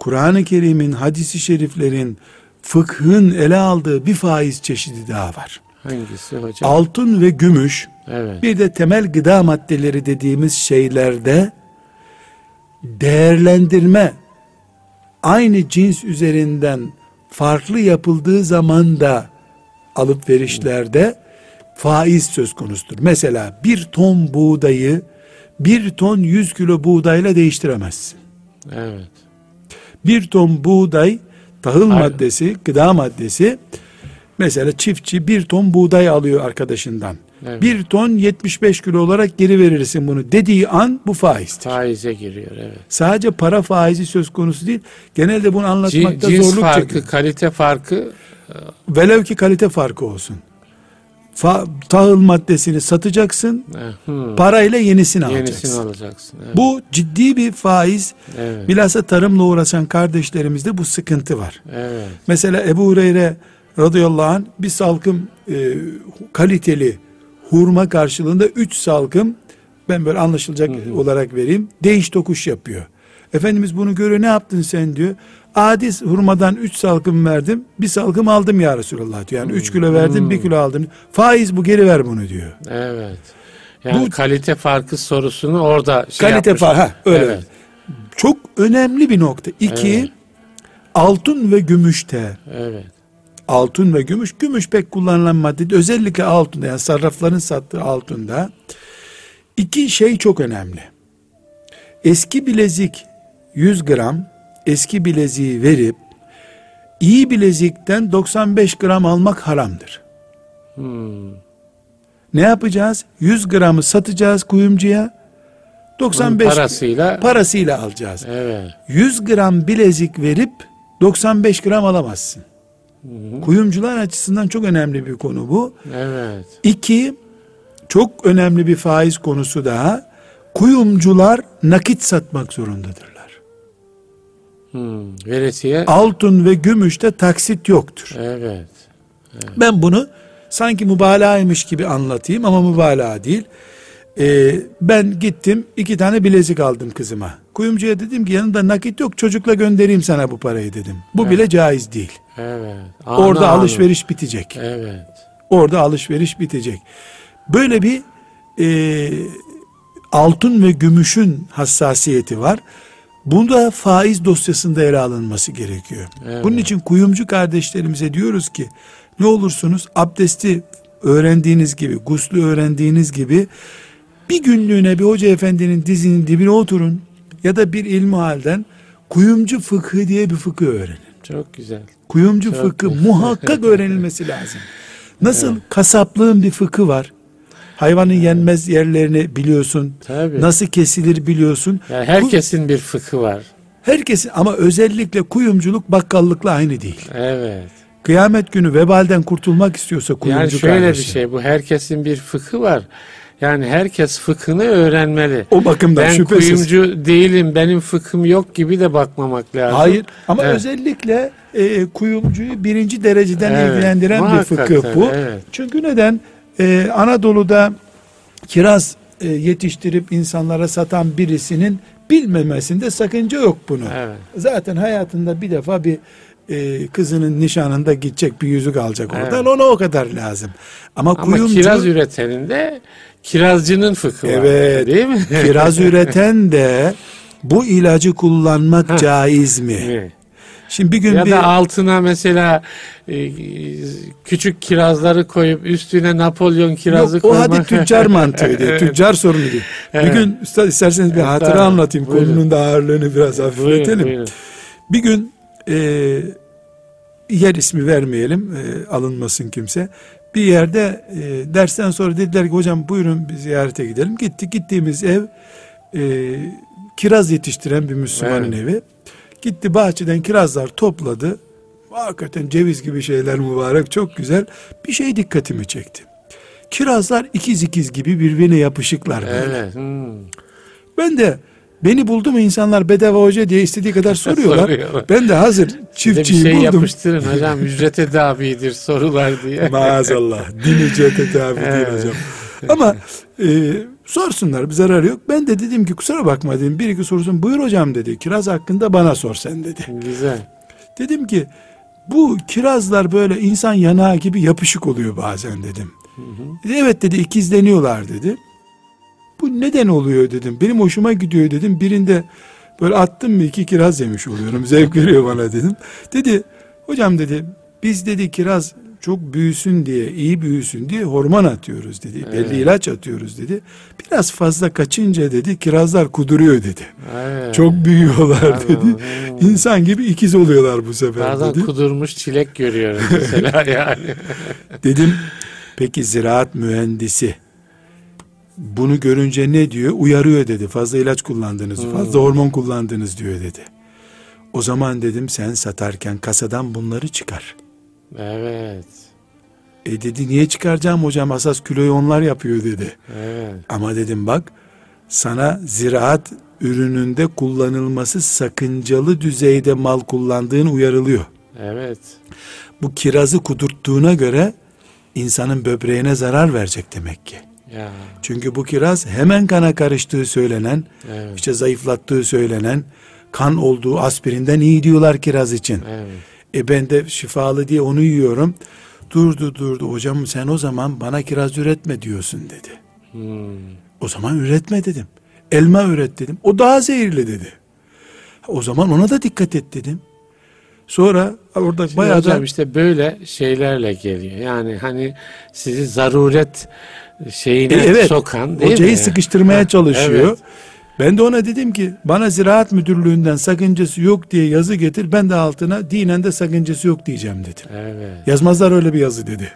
Kur'an-ı Kerim'in, hadisi şeriflerin, fıkhın ele aldığı bir faiz çeşidi daha var. Hangisi hocam? Altın ve gümüş evet. bir de temel gıda maddeleri dediğimiz şeylerde değerlendirme aynı cins üzerinden farklı yapıldığı zaman da alıp verişlerde faiz söz konusudur. Mesela bir ton buğdayı bir ton 100 kilo buğdayla değiştiremezsin. Evet. Bir ton buğday tahıl Aynen. maddesi, gıda maddesi mesela çiftçi bir ton buğday alıyor arkadaşından. Evet. Bir ton 75 kilo olarak geri verirsin bunu dediği an bu faizdir. Faize giriyor. Evet. Sadece para faizi söz konusu değil. Genelde bunu anlatmakta cins zorluk farkı, çekiyor. kalite farkı Velev ki kalite farkı olsun. Fa- tahıl maddesini satacaksın, e, hmm, parayla yenisini, alacaksın. yenisini alacaksın. Evet. Bu ciddi bir faiz. evet. Bilhassa tarımla uğraşan kardeşlerimizde bu sıkıntı var. evet. Mesela Ebu Hureyre radıyallahu anh bir salkım e, kaliteli hurma karşılığında üç salkım ben böyle anlaşılacak olarak vereyim değiş tokuş yapıyor. Efendimiz bunu görüyor ne yaptın sen diyor. Adi hurmadan üç salkım verdim bir salkım aldım ya Resulallah diyor. Yani üç kilo verdim bir kilo aldım. Faiz bu geri ver bunu diyor. Evet. Yani Bu- kalite farkı sorusunu orada şey Kalite farkı öyle. Evet. Çok önemli bir nokta. İki Evet. altın ve gümüşte Evet. altın ve gümüş. Gümüş pek kullanılan madde. Özellikle altında yani sarrafların sattığı altında. iki şey çok önemli. Eski bilezik 100 gram eski bileziği verip iyi bilezikten 95 gram almak haramdır. Hmm. Ne yapacağız? 100 gramı satacağız kuyumcuya. 95 Bunun parasıyla parasıyla alacağız. evet. 100 gram bilezik verip 95 gram alamazsın. Kuyumcular açısından çok önemli bir konu bu. Evet. İki, çok önemli bir faiz konusu daha. Kuyumcular nakit satmak zorundadırlar. Hmm. Veresiye Altın ve gümüşte taksit yoktur. evet. Ben bunu sanki mübalağaymış gibi anlatayım ama mübalağa değil. Ee, ben gittim iki tane bilezik aldım kızıma. Kuyumcuya dedim ki yanında nakit yok çocukla göndereyim sana bu parayı dedim. Bu bile caiz değil. Evet. Orada Anı anı. alışveriş bitecek. Evet. Orada alışveriş bitecek. Böyle bir e, altın ve gümüşün hassasiyeti var. Bunda faiz dosyasında ele alınması gerekiyor. Evet. Bunun için kuyumcu kardeşlerimize diyoruz ki ne olursunuz abdesti öğrendiğiniz gibi, guslü öğrendiğiniz gibi bir günlüğüne bir hoca efendinin dizinin dibine oturun ya da bir ilmi halden kuyumcu fıkhı diye bir fıkıh öğrenin. Çok güzel. Kuyumcu Çok fıkhı muhakkak öğrenilmesi lazım. Nasıl kasaplığın bir fıkhı var. Hayvanın yenmez yerlerini biliyorsun. Tabii. Nasıl kesilir biliyorsun. Yani herkesin bir fıkhı var. Herkesin ama özellikle kuyumculuk bakkallıkla aynı değil. Evet. Kıyamet günü vebalden kurtulmak istiyorsa kuyumcu Yani şöyle kardeşi, bir şey bu herkesin bir fıkhı var. Yani herkes fıkhını öğrenmeli. O bakımdan ben şüphesiz. kuyumcu değilim, benim fıkhım yok gibi de bakmamak lazım. Hayır ama Evet. özellikle e, kuyumcuyu birinci dereceden Evet, ilgilendiren bir fıkıh bu. evet. Çünkü neden? E, Anadolu'da kiraz e, yetiştirip insanlara satan birisinin bilmemesinde sakınca yok bunu. Evet. Zaten hayatında bir defa bir e, kızının nişanında gidecek bir yüzük alacak oradan. Evet. Ona o kadar lazım. Ama, Ama kuyumcu kiraz üreteninde kirazcının fıkhı var. Evet. Değil mi? kiraz üreten de bu ilacı kullanmak caiz mi? Evet. Şimdi bir gün ya bir da altına mesela e, küçük kirazları koyup üstüne Napolyon kirazı Yok, o koymak. hadi tüccar mantığı diye, tüccar sorunu diye. Bir Evet. gün üstad isterseniz bir hatıra Tamam, anlatayım. buyurun. Konunun da ağırlığını biraz hafifletelim. Buyurun, buyurun. Bir gün e, yer ismi vermeyelim e, alınmasın kimse. Bir yerde e, dersten sonra dediler ki hocam buyurun bir ziyarete gidelim. Gittik gittiğimiz ev e, kiraz yetiştiren bir Müslümanın Evet. evi. Gitti bahçeden kirazlar topladı. Hakikaten ceviz gibi şeyler mübarek çok güzel. Bir şey dikkatimi çekti. Kirazlar ikiz ikiz gibi birbirine yapışıklar böyle. Evet. hmm. Ben de beni buldu mu insanlar bedava hoca diye istediği kadar soruyorlar. Soruyorlar. ben de hazır de bir çiftçiyi şey buldum. yapıştırın hocam ücret tedavidir sorular diye. Maazallah. Din ücrete tabi değil hocam. Ama e, sorsunlar bir zararı yok. Ben de dedim ki kusura bakma dedim. Bir iki sorusun buyur hocam dedi. Kiraz hakkında bana sor sen dedi. Güzel. Dedim ki bu kirazlar böyle insan yanağı gibi yapışık oluyor bazen dedim. Dedi, evet dedi ikizleniyorlar dedi. Bu neden oluyor dedim. Benim hoşuma gidiyor dedim. Birinde böyle attım mı iki kiraz yemiş oluyorum. Zevk veriyor bana dedim. Dedi hocam dedi biz dedi kiraz çok büyüsün diye iyi büyüsün diye hormon atıyoruz dedi. Evet. Belli ilaç atıyoruz dedi. Biraz fazla kaçınca dedi kirazlar kuduruyor dedi. Evet. Çok büyüyorlar dedi. hmm. İnsan gibi ikiz oluyorlar bu sefer Bazen dedi. kudurmuş çilek görüyorum mesela yani. Dedim peki ziraat mühendisi bunu görünce ne diyor? Uyarıyor dedi. Fazla ilaç kullandınız, fazla hormon kullandınız diyor dedi. O zaman dedim sen satarken kasadan bunları çıkar. Evet. E dedi niye çıkaracağım hocam asas kiloyu onlar yapıyor dedi. Evet. Ama dedim bak sana ziraat ürününde kullanılması sakıncalı düzeyde mal kullandığın uyarılıyor. Evet. Bu kirazı kudurttuğuna göre insanın böbreğine zarar verecek demek ki. Ya. Çünkü bu kiraz hemen kana karıştığı söylenen, Evet. işte zayıflattığı söylenen, kan olduğu aspirinden iyi diyorlar kiraz için. Evet. E ben de şifalı diye onu yiyorum. Durdu durdu hocam sen o zaman bana kiraz üretme diyorsun dedi. Hmm. O zaman üretme dedim. Elma üret dedim. O daha zehirli dedi. O zaman ona da dikkat et dedim. Sonra orada Şimdi bayağı hocam da işte böyle şeylerle geliyor. Yani hani sizi zaruret şeyine E, evet, sokan değil hocayı mi? sıkıştırmaya Ha, çalışıyor. evet. Ben de ona dedim ki bana ziraat müdürlüğünden sakıncası yok diye yazı getir. Ben de altına dinen de sakıncası yok diyeceğim dedim. Evet. Yazmazlar öyle bir yazı dedi.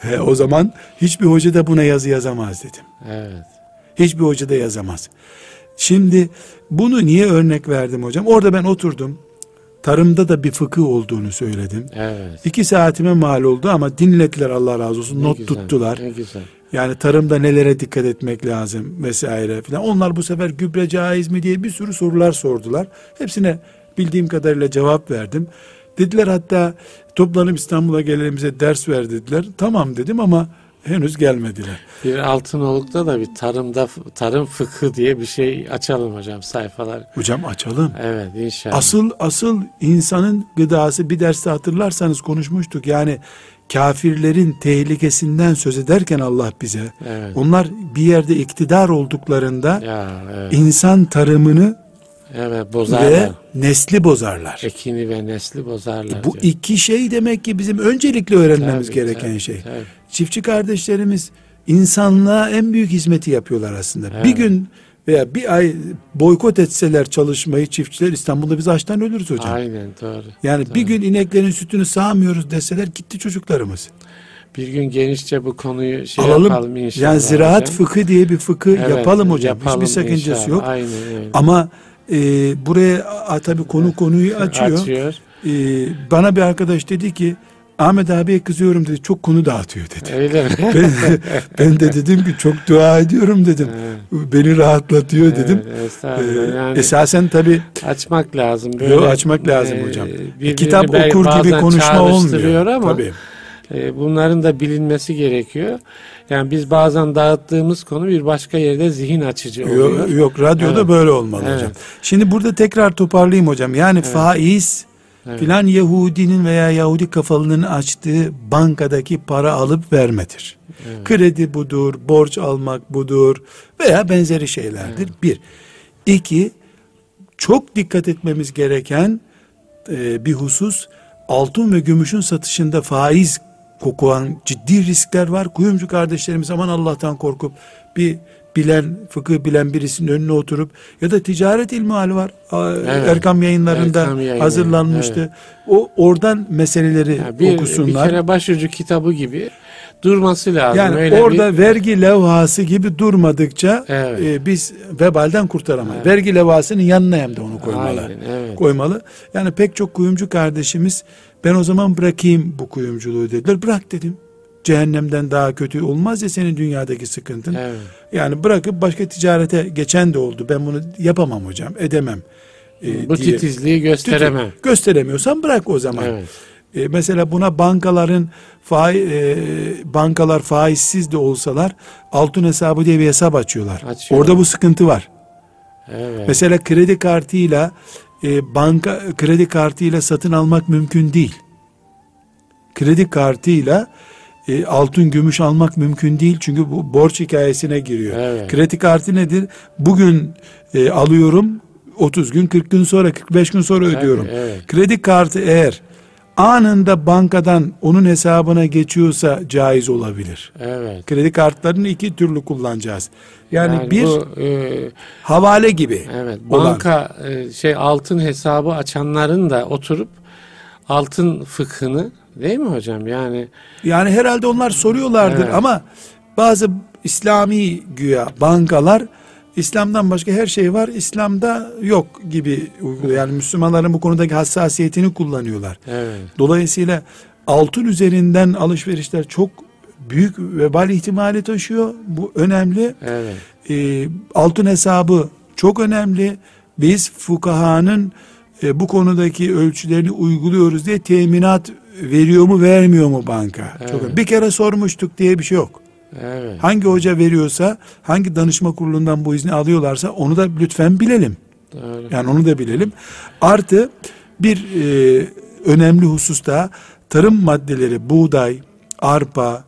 He, o zaman hiçbir hoca da buna yazı yazamaz dedim. Evet. Hiçbir hoca da yazamaz. Şimdi bunu niye örnek verdim hocam? Orada ben oturdum. Tarımda da bir fıkıh olduğunu söyledim. Evet. İki saatime mal oldu ama dinlediler Allah razı olsun. Ne Not güzel, tuttular. Ne güzel. Yani tarımda nelere dikkat etmek lazım vesaire filan. Onlar bu sefer gübre caiz mi diye bir sürü sorular sordular. Hepsine bildiğim kadarıyla cevap verdim. Dediler hatta toplanıp İstanbul'a gelelim bize ders ver dediler. Tamam dedim ama henüz gelmediler. Bir Altınoluk'ta da bir tarımda tarım fıkhı diye bir şey açalım hocam sayfalar. Hocam açalım. Evet inşallah. Asıl asıl insanın gıdası bir derste hatırlarsanız konuşmuştuk. Yani kafirlerin tehlikesinden söz ederken Allah bize Evet. onlar bir yerde iktidar olduklarında Ya evet. insan tarımını Evet ve bozarlar. nesli bozarlar. Ekini ve nesli bozarlar. E, Bu diyor. iki şey demek ki bizim öncelikle öğrenmemiz Tabii, gereken tabii, şey. tabii. Çiftçi kardeşlerimiz insanlığa en büyük hizmeti yapıyorlar aslında. Evet. Bir gün veya bir ay boykot etseler çalışmayı çiftçiler İstanbul'da biz açtan ölürüz hocam. Aynen doğru. Yani doğru. bir gün ineklerin sütünü sağmıyoruz deseler gitti çocuklarımız. bir gün genişçe bu konuyu şey Alalım. yapalım inşallah. Yani ziraat hocam. fıkhı diye bir fıkı Evet, yapalım hocam. yapalım Hiçbir sakıncası inşallah. yok. Aynen öyle. Ama e, buraya a, tabii konu konuyu açıyor. Açıyor. E, bana bir arkadaş dedi ki Ahmet abiye kızıyorum dedi. Çok konu dağıtıyor dedi. Öyle mi? ben, ben de dedim ki çok dua ediyorum dedim. Beni rahatlatıyor dedim. Evet, estağfurullah. Ee, yani esasen tabii açmak lazım. Böyle, Yo, açmak lazım hocam. birbirini kitap okur gibi konuşma olmuyor. Ama Tabii. e, bunların da bilinmesi gerekiyor. Yani biz bazen dağıttığımız konu bir başka yerde zihin açıcı oluyor. Yok, yok radyoda Evet. böyle olmalı Evet. hocam. Şimdi burada tekrar toparlayayım hocam. Yani faiz Evet. Filan Yahudinin veya Yahudi kafalının açtığı bankadaki para alıp vermedir. Kredi budur, borç almak budur veya benzeri şeylerdir. Bir. İki, çok dikkat etmemiz gereken e, bir husus altın ve gümüşün satışında faiz kokulan ciddi riskler var. Kuyumcu kardeşlerimiz aman Allah'tan korkup bir bilen, fıkıh bilen birisinin önüne oturup ya da ticaret ilmihali var. Evet. Erkam yayınlarında Erkam yayınları, hazırlanmıştı. evet. O oradan meseleleri Ya bir, okusunlar. bir kere başucu kitabı gibi durması lazım. yani Öyle orada bir, vergi levhası gibi durmadıkça Evet. e, biz vebalden kurtaramayız. Vergi levhasının yanına hem de onu koymalı. Aynen, evet. Koymalı. Yani pek çok kuyumcu kardeşimiz ben o zaman bırakayım bu kuyumculuğu dediler. Bırak dedim. Cehennemden daha kötü olmaz ya senin dünyadaki sıkıntın. Evet. Yani bırakıp başka ticarete geçen de oldu. Ben bunu yapamam hocam, edemem. e, Bu diye. titizliği gösteremem. Gösteremiyorsan bırak o zaman. Evet. E, mesela buna bankaların faiz, bankalar faizsiz de olsalar altın hesabı diye bir hesap açıyorlar. Açıyorlar. Orada bu sıkıntı var. Evet. Mesela kredi kartıyla e, banka kredi kartıyla satın almak mümkün değil. Kredi kartıyla e, altın gümüş almak mümkün değil çünkü bu borç hikayesine giriyor. Evet. Kredi kartı nedir? Bugün e, alıyorum 30 gün 40 gün sonra 45 gün sonra ödüyorum. evet. Kredi kartı eğer anında bankadan onun hesabına geçiyorsa caiz olabilir. Evet. Kredi kartlarını iki türlü kullanacağız. Yani, Yani bir bu, e, havale gibi. evet olan. banka e, şey altın hesabı açanların da oturup altın fıkhını değil mi hocam? Yani Yani herhalde onlar soruyorlardır Evet. ama bazı İslami güya bankalar İslam'dan başka her şey var, İslam'da yok gibi uyguluyor. Yani Müslümanların bu konudaki hassasiyetini kullanıyorlar. evet. Dolayısıyla altın üzerinden alışverişler çok büyük vebal ihtimali taşıyor. Bu önemli. Evet. Ee, altın hesabı çok önemli. Biz fukahanın e, bu konudaki ölçülerini uyguluyoruz diye teminat veriyor mu vermiyor mu banka? Evet. Çok bir kere sormuştuk diye bir şey yok. Evet. Hangi hoca veriyorsa, hangi danışma kurulundan bu izni alıyorlarsa onu da lütfen bilelim. Doğru. Yani onu da bilelim. Artı bir e, önemli hususta tarım maddeleri, buğday, arpa,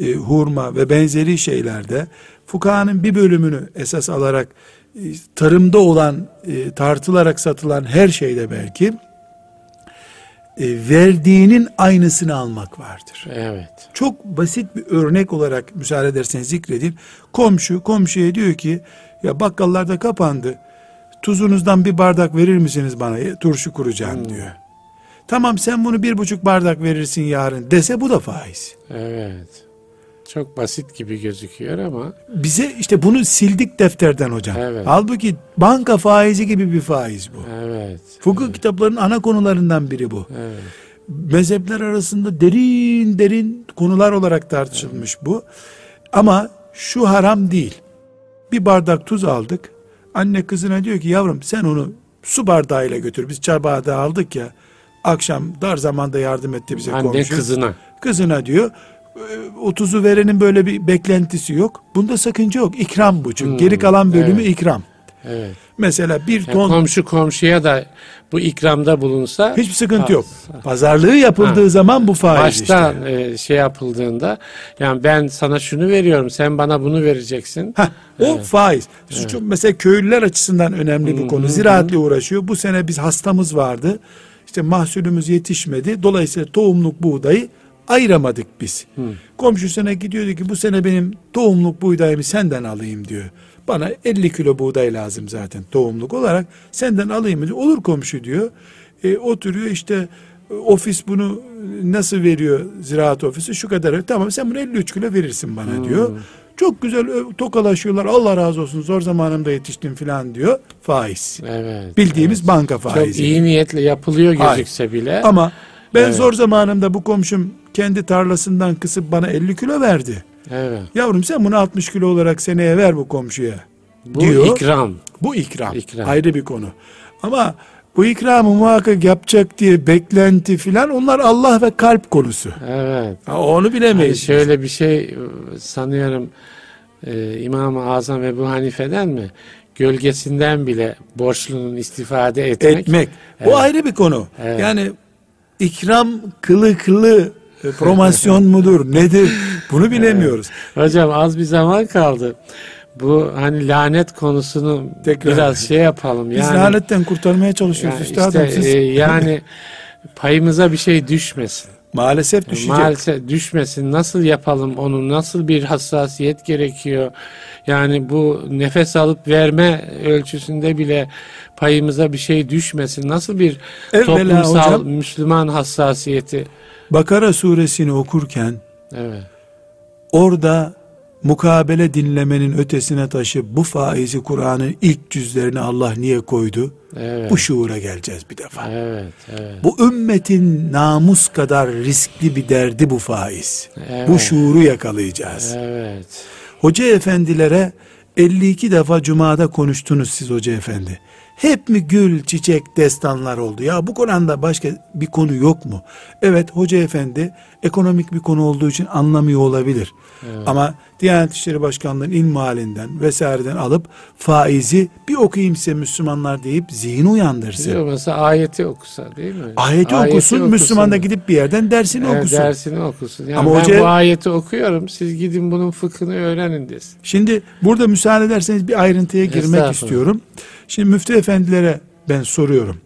e, hurma ve benzeri şeylerde fukahanın bir bölümünü esas alarak e, tarımda olan e, tartılarak satılan her şeyde belki verdiğinin aynısını almak vardır. Evet. Çok basit bir örnek olarak müsaade ederseniz zikredeyim. Komşu komşuya diyor ki ya bakkallarda kapandı. Tuzunuzdan bir bardak verir misiniz bana? E, Turşu kuracağım diyor. Tamam sen bunu bir buçuk bardak verirsin yarın dese bu da faiz. Evet. Çok basit gibi gözüküyor ama Bize işte bunu sildik defterden hocam. Evet. Halbuki banka faizi gibi bir faiz bu. evet. Fıkıh kitaplarının ana konularından biri bu. Evet. mezhepler arasında derin derin konular olarak tartışılmış bu. Ama şu haram değil. Bir bardak tuz aldık. Anne kızına diyor ki yavrum sen onu su bardağıyla götür. Biz çay bardağı aldık ya. Akşam dar zamanda yardım etti bize Anne komşu. kızına. Kızına diyor "E, o tuzu verenin böyle bir beklentisi yok. Bunda sakınca yok. İkram bu çünkü. Hmm, Geri kalan bölümü evet. ikram. Evet. Mesela bir Yani ton komşu komşuya da bu ikramda bulunsa hiçbir sıkıntı Ha, yok. Pazarlığı yapıldığı Ha. zaman bu faiz başta işte. e, şey yapıldığında yani ben sana şunu veriyorum sen bana bunu vereceksin. Heh, o faiz. Şu Çok, mesela köylüler açısından önemli bir konu. Ziraatle uğraşıyor. Bu sene biz hastamız vardı. İşte mahsulümüz yetişmedi. Dolayısıyla tohumluk buğdayı ayıramadık biz. Komşusuna gidiyor diyor ki bu sene benim tohumluk buğdayımı senden alayım diyor. Bana 50 kilo buğday lazım zaten tohumluk olarak. Senden alayım diyor. Olur komşu diyor. E, oturuyor işte e, ofis bunu nasıl veriyor ziraat ofisi şu kadar tamam sen bunu 53 kilo verirsin bana diyor. Çok güzel tokalaşıyorlar Allah razı olsun zor zamanımda yetiştim filan diyor faiz. Evet. Bildiğimiz banka Çok faizi. iyi niyetle yapılıyor Hayır. gözükse bile. Ama ben Evet. zor zamanımda bu komşum kendi tarlasından kısıp bana 50 kilo verdi. Evet. Yavrum sen bunu 60 kilo olarak seneye ver bu komşuya. Bu diyor. ikram. Bu ikram. İkram. Ayrı bir konu. Ama bu ikramı muhakkak yapacak diye beklenti filan onlar Allah ve kalp konusu. Evet. Ha, onu Yani bilemeyiz. şöyle bir şey sanıyorum e, İmam-ı Azam Ebu Hanife'den mi? Gölgesinden bile borçlunun istifade etmek. etmek. Evet. O ayrı bir konu. Evet. Yani ikram kılıklı e, promosyon mudur nedir bunu bilemiyoruz. Hocam az bir zaman kaldı. Bu hani lanet konusunu Tekrar. biraz şey yapalım. Biz yani, lanetten kurtarmaya çalışıyoruz yani üstadım. Işte, siz. E, yani payımıza bir şey düşmesin. Maalesef düşecek. Maalesef düşmesin. Nasıl yapalım onu? Nasıl bir hassasiyet gerekiyor? Yani bu nefes alıp verme ölçüsünde bile payımıza bir şey düşmesin. Nasıl bir Evvela toplumsal hocam, Müslüman hassasiyeti? Bakara suresini okurken evet. orada mukabele dinlemenin ötesine taşıp bu faizi Kur'an'ın ilk cüzlerine Allah niye koydu? Evet. Bu şuura geleceğiz bir defa. Evet, evet. Bu ümmetin namus kadar riskli bir derdi bu faiz. Evet. Bu şuuru yakalayacağız. Evet. Hoca efendilere 52 defa cumada konuştunuz siz hoca efendi. Hep mi gül, çiçek, destanlar oldu? Ya bu Kur'an'da başka bir konu yok mu? Evet hoca efendi ekonomik bir konu olduğu için anlamıyor olabilir. Evet. Ama Diyanet İşleri Başkanlığı'nın ilm halinden vesaireden alıp faizi bir okuyayım size Müslümanlar deyip zihin uyandırsın. Diyor mesela ayeti okusa değil mi? Ayeti, ayeti okusun, okusun, Müslüman da gidip bir yerden dersini evet, okusun. Dersini okusun. Yani Ama ben hoca, bu ayeti okuyorum, siz gidin bunun fıkhını öğrenin desin. Şimdi burada müsaade ederseniz bir ayrıntıya girmek istiyorum. Şimdi müftü efendilere ben soruyorum.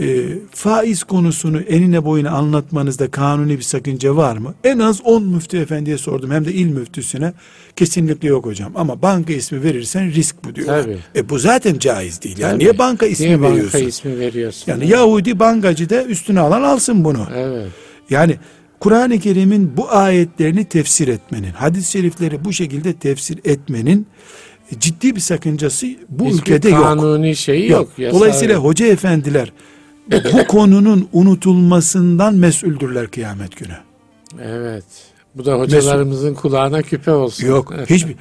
E, faiz konusunu enine boyuna anlatmanızda kanuni bir sakınca var mı? En az 10 müftü efendiye sordum hem de il müftüsüne. Kesinlikle yok hocam ama banka ismi verirsen risk bu diyor. Tabii. E bu zaten caiz değil. Yani niye banka ismi niye veriyorsun? banka ismi veriyorsun? Yani, yani Yahudi bankacı da üstüne alan alsın bunu. Evet. Yani Kur'an-ı Kerim'in bu ayetlerini tefsir etmenin, hadis-i şerifleri bu şekilde tefsir etmenin ciddi bir sakıncası bu Hiçbir ülkede yok. kanuni şeyi yok. yok. Dolayısıyla hoca efendiler bu konunun unutulmasından mesuldürler kıyamet günü. Evet. Bu da hocalarımızın Mesul. kulağına küpe olsun. Yok. Hiçbir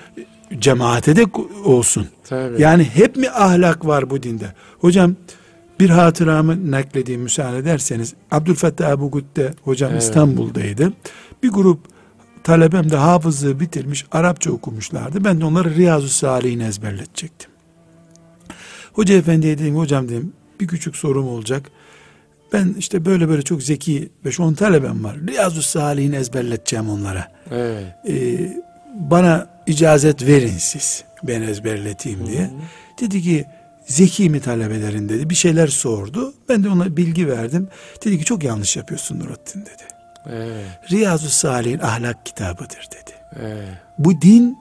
cemaate de olsun. Tabii. Yani hep mi ahlak var bu dinde? Hocam bir hatıramı nakledeyim müsaade ederseniz. Abdülfettah Ebu Gütte hocam evet. İstanbul'daydı. Bir grup talebem de hafızlığı bitirmiş, Arapça okumuşlardı. Ben de onları Riyazu Salih'ini ezberletecektim. Hoca efendiye dedim, hocam dedim, bir küçük sorum olacak. Ben işte böyle böyle çok zeki 5-10 talebem var. Riyazu Salih'ini ezberleteceğim onlara. Evet. Ee, bana icazet verin siz. Ben ezberleteyim diye. Hı hı. Dedi ki zeki mi talebelerin dedi. Bir şeyler sordu. Ben de ona bilgi verdim. Dedi ki çok yanlış yapıyorsun Nurattin dedi. Evet. Riyazu Salih'in ahlak kitabıdır dedi. Evet. Bu din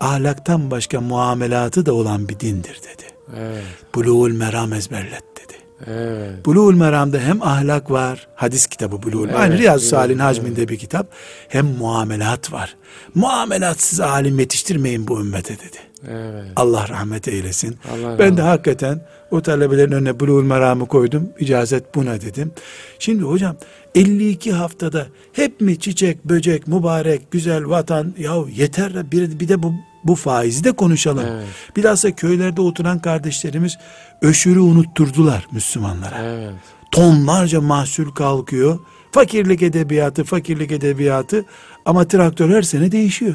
ahlaktan başka muamelatı da olan bir dindir dedi. Evet. Buluğul meram ezberlet dedi. Evet. Buluğul meramda hem ahlak var, hadis kitabı Buluğul evet. Aynı Riyazu Salih'in evet. hacminde bir kitap. Hem muamelat var. Muamelatsız alim yetiştirmeyin bu ümmete dedi. Evet. Allah rahmet eylesin. Allah ben de hakikaten o talebelerin önüne buluğul meramı koydum. İcazet buna dedim. Şimdi hocam 52 haftada hep mi çiçek, böcek, mübarek, güzel vatan ya yeter bir, bir de bu bu faizi de konuşalım. Evet. Bilhassa köylerde oturan kardeşlerimiz öşürü unutturdular Müslümanlara. Evet. Tonlarca mahsul kalkıyor. Fakirlik edebiyatı, fakirlik edebiyatı ama traktör her sene değişiyor.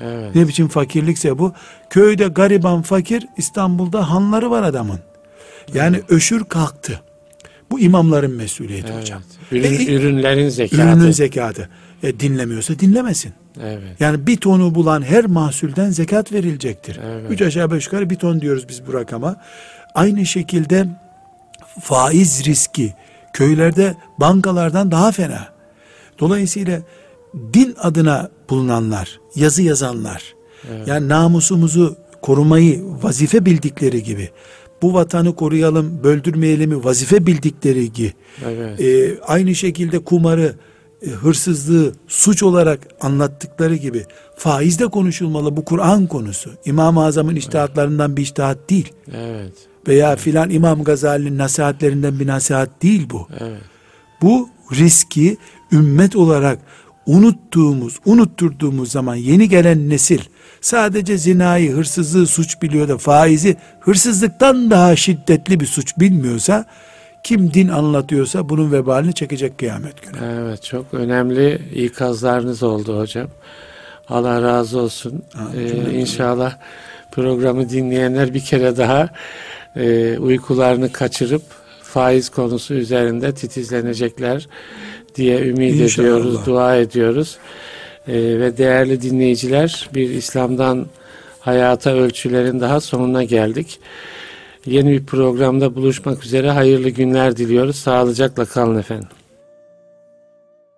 Evet. Ne biçim fakirlikse bu. Köyde gariban fakir, İstanbul'da hanları var adamın. Yani evet. öşür kalktı. Bu imamların mesuliyeti evet. hocam. Ürün, e, ürünlerin zekatı. Ürünün zekatı. E, dinlemiyorsa dinlemesin. Evet. Yani bir tonu bulan her mahsulden zekat verilecektir. Evet. Üç aşağı beş yukarı bir ton diyoruz biz bu rakama. Aynı şekilde faiz riski köylerde bankalardan daha fena. Dolayısıyla din adına bulunanlar, yazı yazanlar, evet. yani namusumuzu korumayı vazife bildikleri gibi bu vatanı koruyalım, böldürmeyelim vazife bildikleri gibi evet. e, aynı şekilde kumarı, e, hırsızlığı suç olarak anlattıkları gibi faizde konuşulmalı bu Kur'an konusu. İmam-ı Azam'ın iştihatlarından bir iştihat değil. Evet. Veya evet. filan İmam Gazali'nin nasihatlerinden bir nasihat değil bu. Evet. Bu riski ümmet olarak unuttuğumuz, unutturduğumuz zaman yeni gelen nesil sadece zinayı, hırsızlığı suç biliyor da faizi hırsızlıktan daha şiddetli bir suç bilmiyorsa kim din anlatıyorsa bunun vebalini çekecek kıyamet günü. Evet çok önemli ikazlarınız oldu hocam. Allah razı olsun. Ha, ee, inşallah programı dinleyenler bir kere daha e, uykularını kaçırıp faiz konusu üzerinde titizlenecekler diye ümit İnşallah. ediyoruz, dua ediyoruz. Ee, ve değerli dinleyiciler bir İslam'dan hayata ölçülerin daha sonuna geldik. Yeni bir programda buluşmak üzere hayırlı günler diliyoruz. Sağlıcakla kalın efendim.